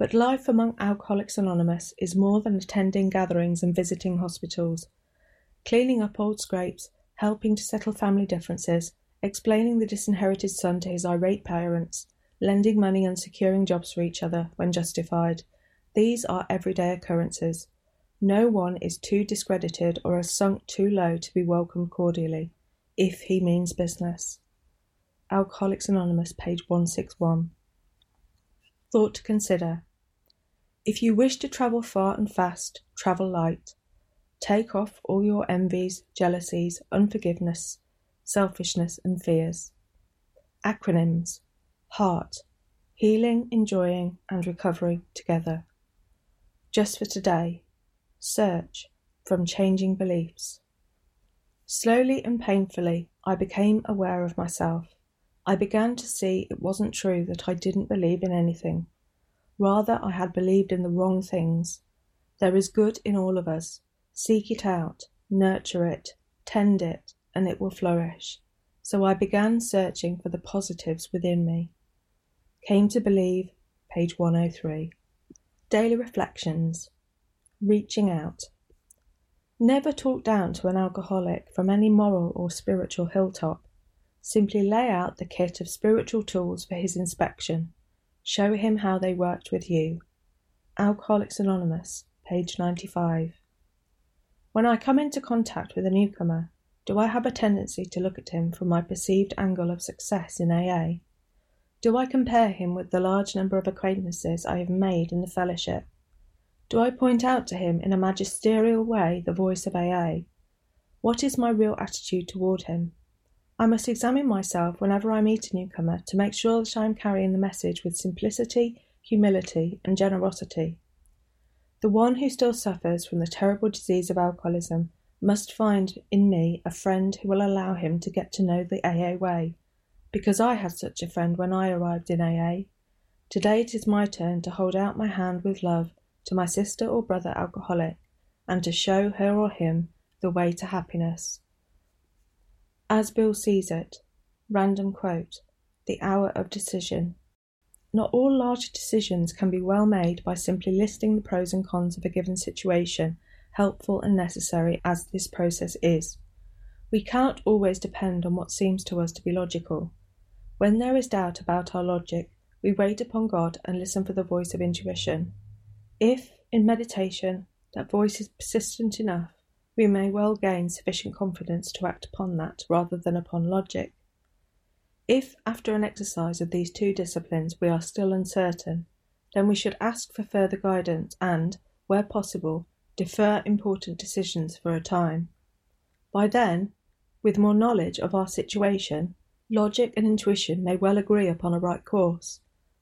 But life among Alcoholics Anonymous is more than attending gatherings and visiting hospitals, cleaning up old scrapes, helping to settle family differences, explaining the disinherited son to his irate parents, lending money and securing jobs for each other when justified. These are everyday occurrences. No one is too discredited or has sunk too low to be welcomed cordially, if he means business. Alcoholics Anonymous, page 161. Thought to consider. If you wish to travel far and fast, travel light. Take off all your envies, jealousies, unforgiveness, selfishness, and fears. Acronyms Heart, Healing, Enjoying, and Recovery Together. Just for today. Search from Changing Beliefs. Slowly and painfully, I became aware of myself. I began to see it wasn't true that I didn't believe in anything. Rather, I had believed in the wrong things. There is good in all of us. Seek it out, nurture it, tend it, and it will flourish. So I began searching for the positives within me. Came to believe, page 103. Daily Reflections Reaching Out. Never talk down to an alcoholic from any moral or spiritual hilltop. Simply lay out the kit of spiritual tools for his inspection. Show him how they worked with you. Alcoholics Anonymous, page 95. When I come into contact with a newcomer, do I have a tendency to look at him from my perceived angle of success in AA? Do I compare him with the large number of acquaintances I have made in the fellowship? Do I point out to him in a magisterial way the voice of AA? What is my real attitude toward him? I must examine myself whenever I meet a newcomer to make sure that I am carrying the message with simplicity, humility, and generosity. The one who still suffers from the terrible disease of alcoholism must find in me a friend who will allow him to get to know the AA way, because I had such a friend when I arrived in AA. Today it is my turn to hold out my hand with love to my sister or brother alcoholic and to show her or him the way to happiness. As Bill sees it, random quote, the hour of decision. Not all large decisions can be well made by simply listing the pros and cons of a given situation, helpful and necessary as this process is. We cannot always depend on what seems to us to be logical. When there is doubt about our logic, we wait upon God and listen for the voice of intuition. If, in meditation, that voice is persistent enough, we may well gain sufficient confidence to act upon that rather than upon logic. If, after an exercise of these two disciplines, we are still uncertain, then we should ask for further guidance and, where possible, defer important decisions for a time. By then, with more knowledge of our situation, logic and intuition may well agree upon a right course.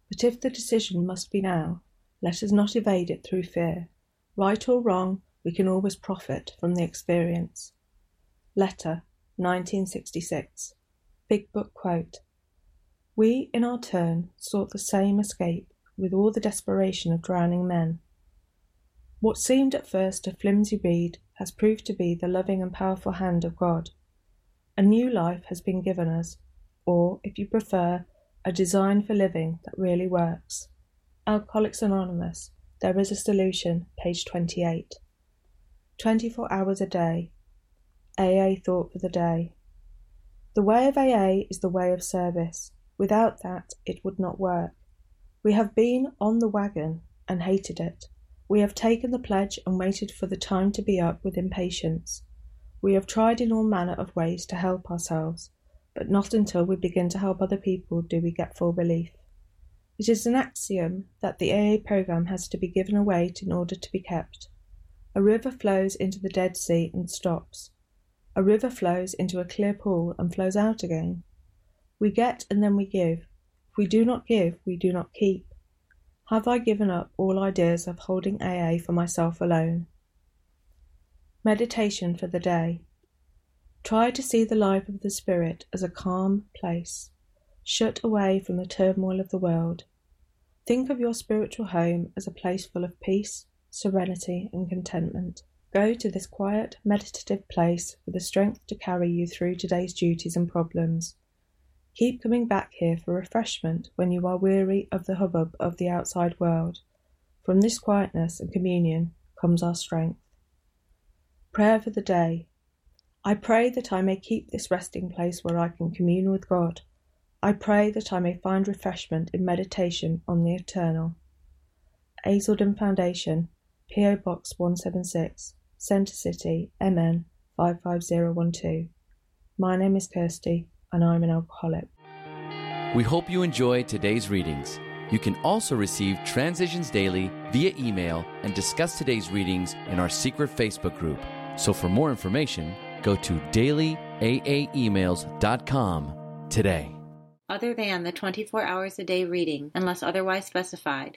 But if the decision must be now, let us not evade it through fear. Right or wrong, we can always profit from the experience. Letter 1966 Big Book Quote We, in our turn, sought the same escape with all the desperation of drowning men. What seemed at first a flimsy reed has proved to be the loving and powerful hand of God. A new life has been given us, or, if you prefer, a design for living that really works. Alcoholics Anonymous, There is a Solution, page 28. 24 hours a day. AA thought for the day. The way of AA is the way of service. Without that, it would not work. We have been on the wagon and hated it. We have taken the pledge and waited for the time to be up with impatience. We have tried in all manner of ways to help ourselves, but not until we begin to help other people do we get full relief. It is an axiom that the AA program has to be given away in order to be kept. A river flows into the Dead Sea and stops. A river flows into a clear pool and flows out again. We get and then we give. If we do not give, we do not keep. Have I given up all ideas of holding AA for myself alone? Meditation for the day. Try to see the life of the Spirit as a calm place, shut away from the turmoil of the world. Think of your spiritual home as a place full of peace, serenity, and contentment. Go to this quiet, meditative place for the strength to carry you through today's duties and problems. Keep coming back here for refreshment when you are weary of the hubbub of the outside world. From this quietness and communion comes our strength. Prayer for the day. I pray that I may keep this resting place where I can commune with God. I pray that I may find refreshment in meditation on the eternal. Hazelden Foundation, P.O. Box 176, Centre City, MN 55012. My name is Kirsty and I'm an alcoholic. We hope you enjoyed today's readings. You can also receive Transitions Daily via email and discuss today's readings in our secret Facebook group. So for more information, go to dailyaaemails.com today. Other than the 24 hours a day reading, unless otherwise specified,